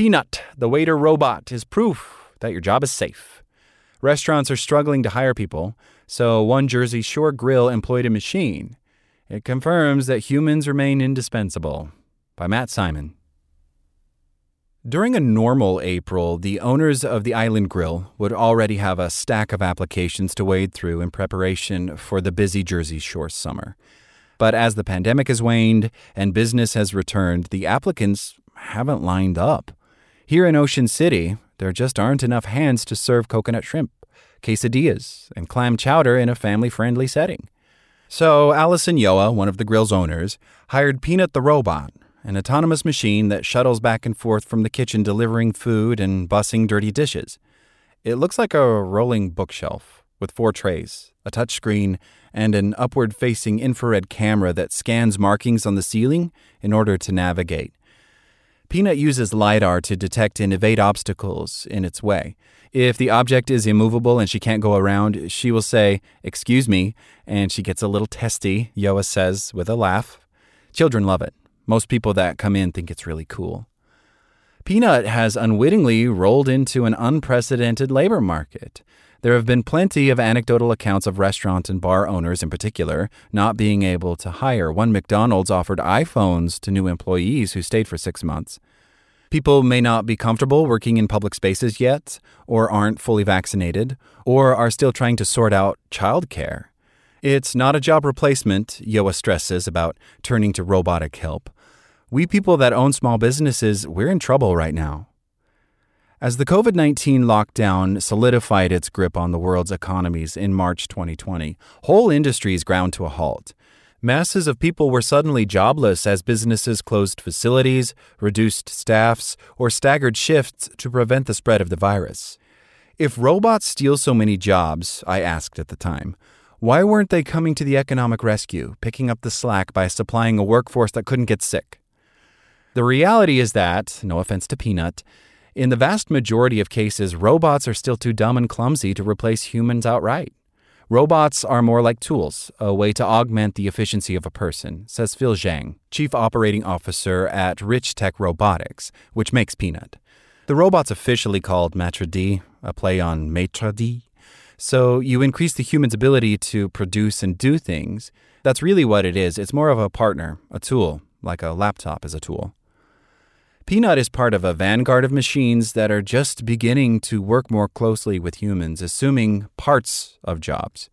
Peanut, the waiter robot, is proof that your job is safe. Restaurants are struggling to hire people, so one Jersey Shore grill employed a machine. It confirms that humans remain indispensable. By Matt Simon. During a normal April, the owners of the Island Grill would already have a stack of applications to wade through in preparation for the busy Jersey Shore summer. But as the pandemic has waned and business has returned, the applicants haven't lined up. Here in Ocean City, there just aren't enough hands to serve coconut shrimp, quesadillas, and clam chowder in a family friendly setting. So Allison Yoa, one of the grill's owners, hired Peanut the robot, an autonomous machine that shuttles back and forth from the kitchen delivering food and bussing dirty dishes. It looks like a rolling bookshelf with four trays, a touchscreen, and an upward facing infrared camera that scans markings on the ceiling in order to navigate. Peanut uses LiDAR to detect and evade obstacles in its way. If the object is immovable and she can't go around, she will say, Excuse me, and she gets a little testy, Yoa says with a laugh. Children love it. Most people that come in think it's really cool. Peanut has unwittingly rolled into an unprecedented labor market. There have been plenty of anecdotal accounts of restaurant and bar owners, in particular, not being able to hire. One McDonald's offered iPhones to new employees who stayed for six months. People may not be comfortable working in public spaces yet, or aren't fully vaccinated, or are still trying to sort out childcare. It's not a job replacement, Yoa stresses about turning to robotic help. We people that own small businesses, we're in trouble right now. As the COVID 19 lockdown solidified its grip on the world's economies in March 2020, whole industries ground to a halt. Masses of people were suddenly jobless as businesses closed facilities, reduced staffs, or staggered shifts to prevent the spread of the virus. If robots steal so many jobs, I asked at the time, why weren't they coming to the economic rescue, picking up the slack by supplying a workforce that couldn't get sick? The reality is that, no offense to Peanut, in the vast majority of cases, robots are still too dumb and clumsy to replace humans outright. Robots are more like tools, a way to augment the efficiency of a person, says Phil Zhang, Chief Operating Officer at Richtech Robotics, which makes Peanut. The robot's officially called Matradee, a play on maitre d'. So you increase the human's ability to produce and do things. That's really what it is. It's more of a partner, a tool, like a laptop is a tool. Peanut is part of a vanguard of machines that are just beginning to work more closely with humans, assuming parts of jobs.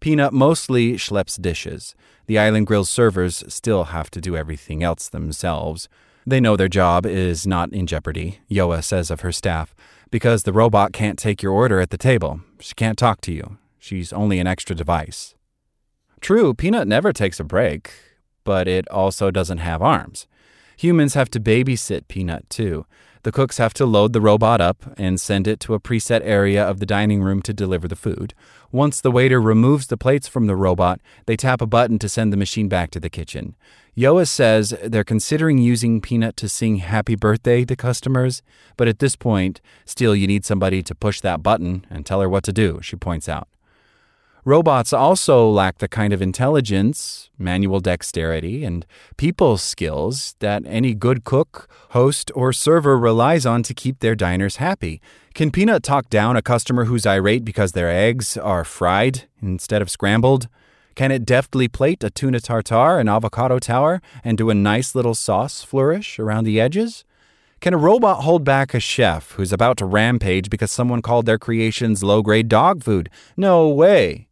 Peanut mostly schleps dishes. The Island Grill servers still have to do everything else themselves. They know their job is not in jeopardy, Yoa says of her staff, because the robot can't take your order at the table. She can't talk to you. She's only an extra device. True, Peanut never takes a break, but it also doesn't have arms. Humans have to babysit Peanut, too. The cooks have to load the robot up and send it to a preset area of the dining room to deliver the food. Once the waiter removes the plates from the robot, they tap a button to send the machine back to the kitchen. Yoa says they're considering using Peanut to sing happy birthday to customers, but at this point, still you need somebody to push that button and tell her what to do, she points out. Robots also lack the kind of intelligence, manual dexterity, and people skills that any good cook, host, or server relies on to keep their diners happy. Can Peanut talk down a customer who's irate because their eggs are fried instead of scrambled? Can it deftly plate a tuna tartare and avocado tower and do a nice little sauce flourish around the edges? Can a robot hold back a chef who's about to rampage because someone called their creations low grade dog food? No way.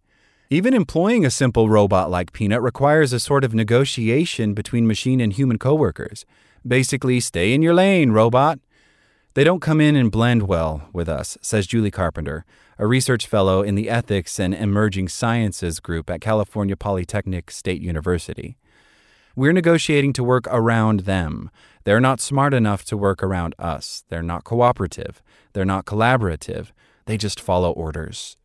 Even employing a simple robot like Peanut requires a sort of negotiation between machine and human coworkers. Basically, stay in your lane, robot. They don't come in and blend well with us, says Julie Carpenter, a research fellow in the Ethics and Emerging Sciences group at California Polytechnic State University. We're negotiating to work around them. They're not smart enough to work around us. They're not cooperative. They're not collaborative. They just follow orders.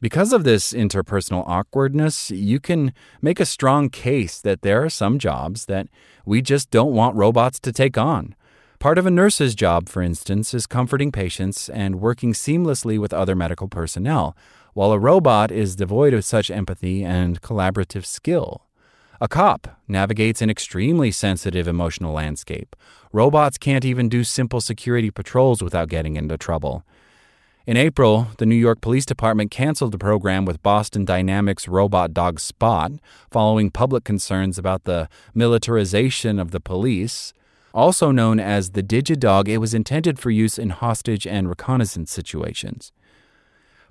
Because of this interpersonal awkwardness, you can make a strong case that there are some jobs that we just don't want robots to take on. Part of a nurse's job, for instance, is comforting patients and working seamlessly with other medical personnel, while a robot is devoid of such empathy and collaborative skill. A cop navigates an extremely sensitive emotional landscape. Robots can't even do simple security patrols without getting into trouble. In April, the New York Police Department canceled the program with Boston Dynamics robot dog Spot following public concerns about the militarization of the police. Also known as the DigiDog, it was intended for use in hostage and reconnaissance situations.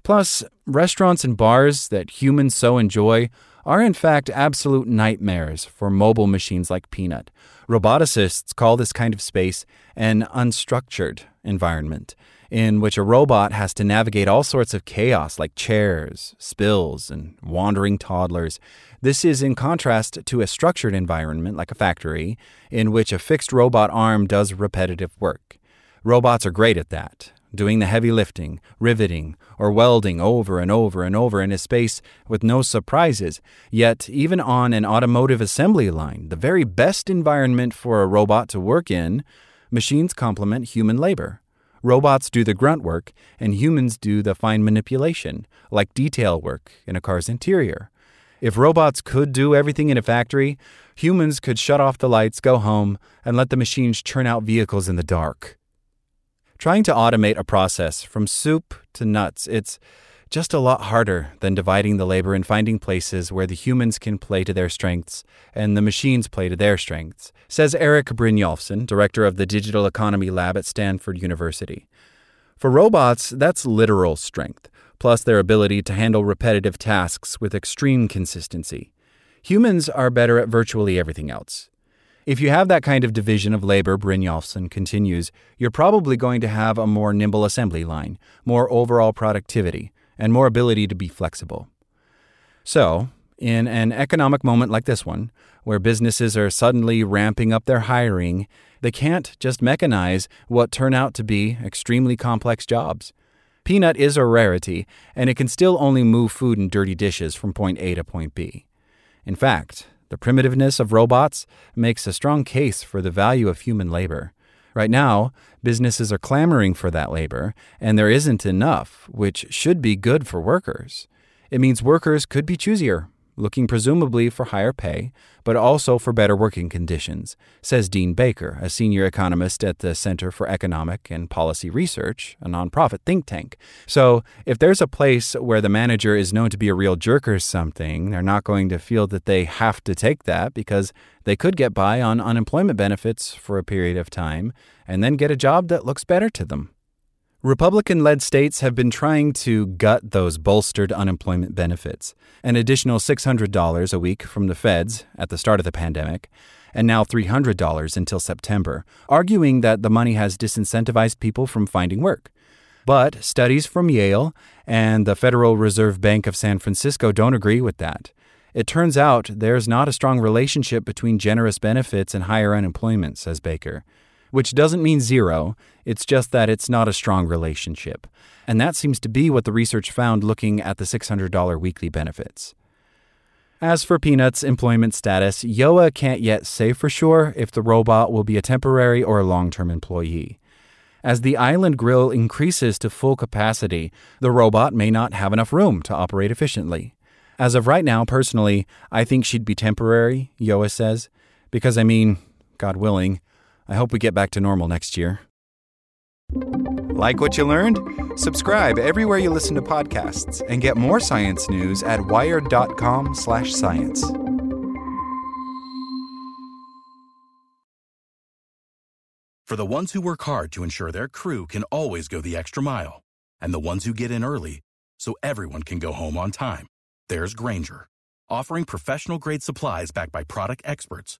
Plus, restaurants and bars that humans so enjoy are in fact absolute nightmares for mobile machines like Peanut. Roboticists call this kind of space an unstructured environment in which a robot has to navigate all sorts of chaos like chairs, spills, and wandering toddlers. This is in contrast to a structured environment like a factory, in which a fixed robot arm does repetitive work. Robots are great at that, doing the heavy lifting, riveting, or welding over and over and over in a space with no surprises. Yet, even on an automotive assembly line, the very best environment for a robot to work in, machines complement human labor. Robots do the grunt work, and humans do the fine manipulation, like detail work in a car's interior. If robots could do everything in a factory, humans could shut off the lights, go home, and let the machines churn out vehicles in the dark. Trying to automate a process from soup to nuts, it's just a lot harder than dividing the labor and finding places where the humans can play to their strengths and the machines play to their strengths, says Eric Brynjolfsson, director of the Digital Economy Lab at Stanford University. For robots, that's literal strength, plus their ability to handle repetitive tasks with extreme consistency. Humans are better at virtually everything else. If you have that kind of division of labor, Brynjolfsson continues, you're probably going to have a more nimble assembly line, more overall productivity, and more ability to be flexible. So, in an economic moment like this one, where businesses are suddenly ramping up their hiring, they can't just mechanize what turn out to be extremely complex jobs. Peanut is a rarity, and it can still only move food and dirty dishes from point A to point B. In fact, the primitiveness of robots makes a strong case for the value of human labor. Right now, businesses are clamoring for that labor, and there isn't enough, which should be good for workers. It means workers could be choosier, looking presumably for higher pay, but also for better working conditions, says Dean Baker, a senior economist at the Center for Economic and Policy Research, a nonprofit think tank. So, if there's a place where the manager is known to be a real jerk or something, they're not going to feel that they have to take that because they could get by on unemployment benefits for a period of time and then get a job that looks better to them. Republican led states have been trying to gut those bolstered unemployment benefits, an additional $600 a week from the feds at the start of the pandemic, and now $300 until September, arguing that the money has disincentivized people from finding work. But studies from Yale and the Federal Reserve Bank of San Francisco don't agree with that. It turns out there's not a strong relationship between generous benefits and higher unemployment, says Baker. Which doesn't mean zero, it's just that it's not a strong relationship. And that seems to be what the research found looking at the $600 weekly benefits. As for Peanut's employment status, Yoa can't yet say for sure if the robot will be a temporary or a long term employee. As the island grill increases to full capacity, the robot may not have enough room to operate efficiently. As of right now, personally, I think she'd be temporary, Yoa says, because I mean, God willing, I hope we get back to normal next year. Like what you learned? Subscribe everywhere you listen to podcasts and get more science news at wired.com/science. For the ones who work hard to ensure their crew can always go the extra mile, and the ones who get in early so everyone can go home on time, there's Grainger, offering professional grade supplies backed by product experts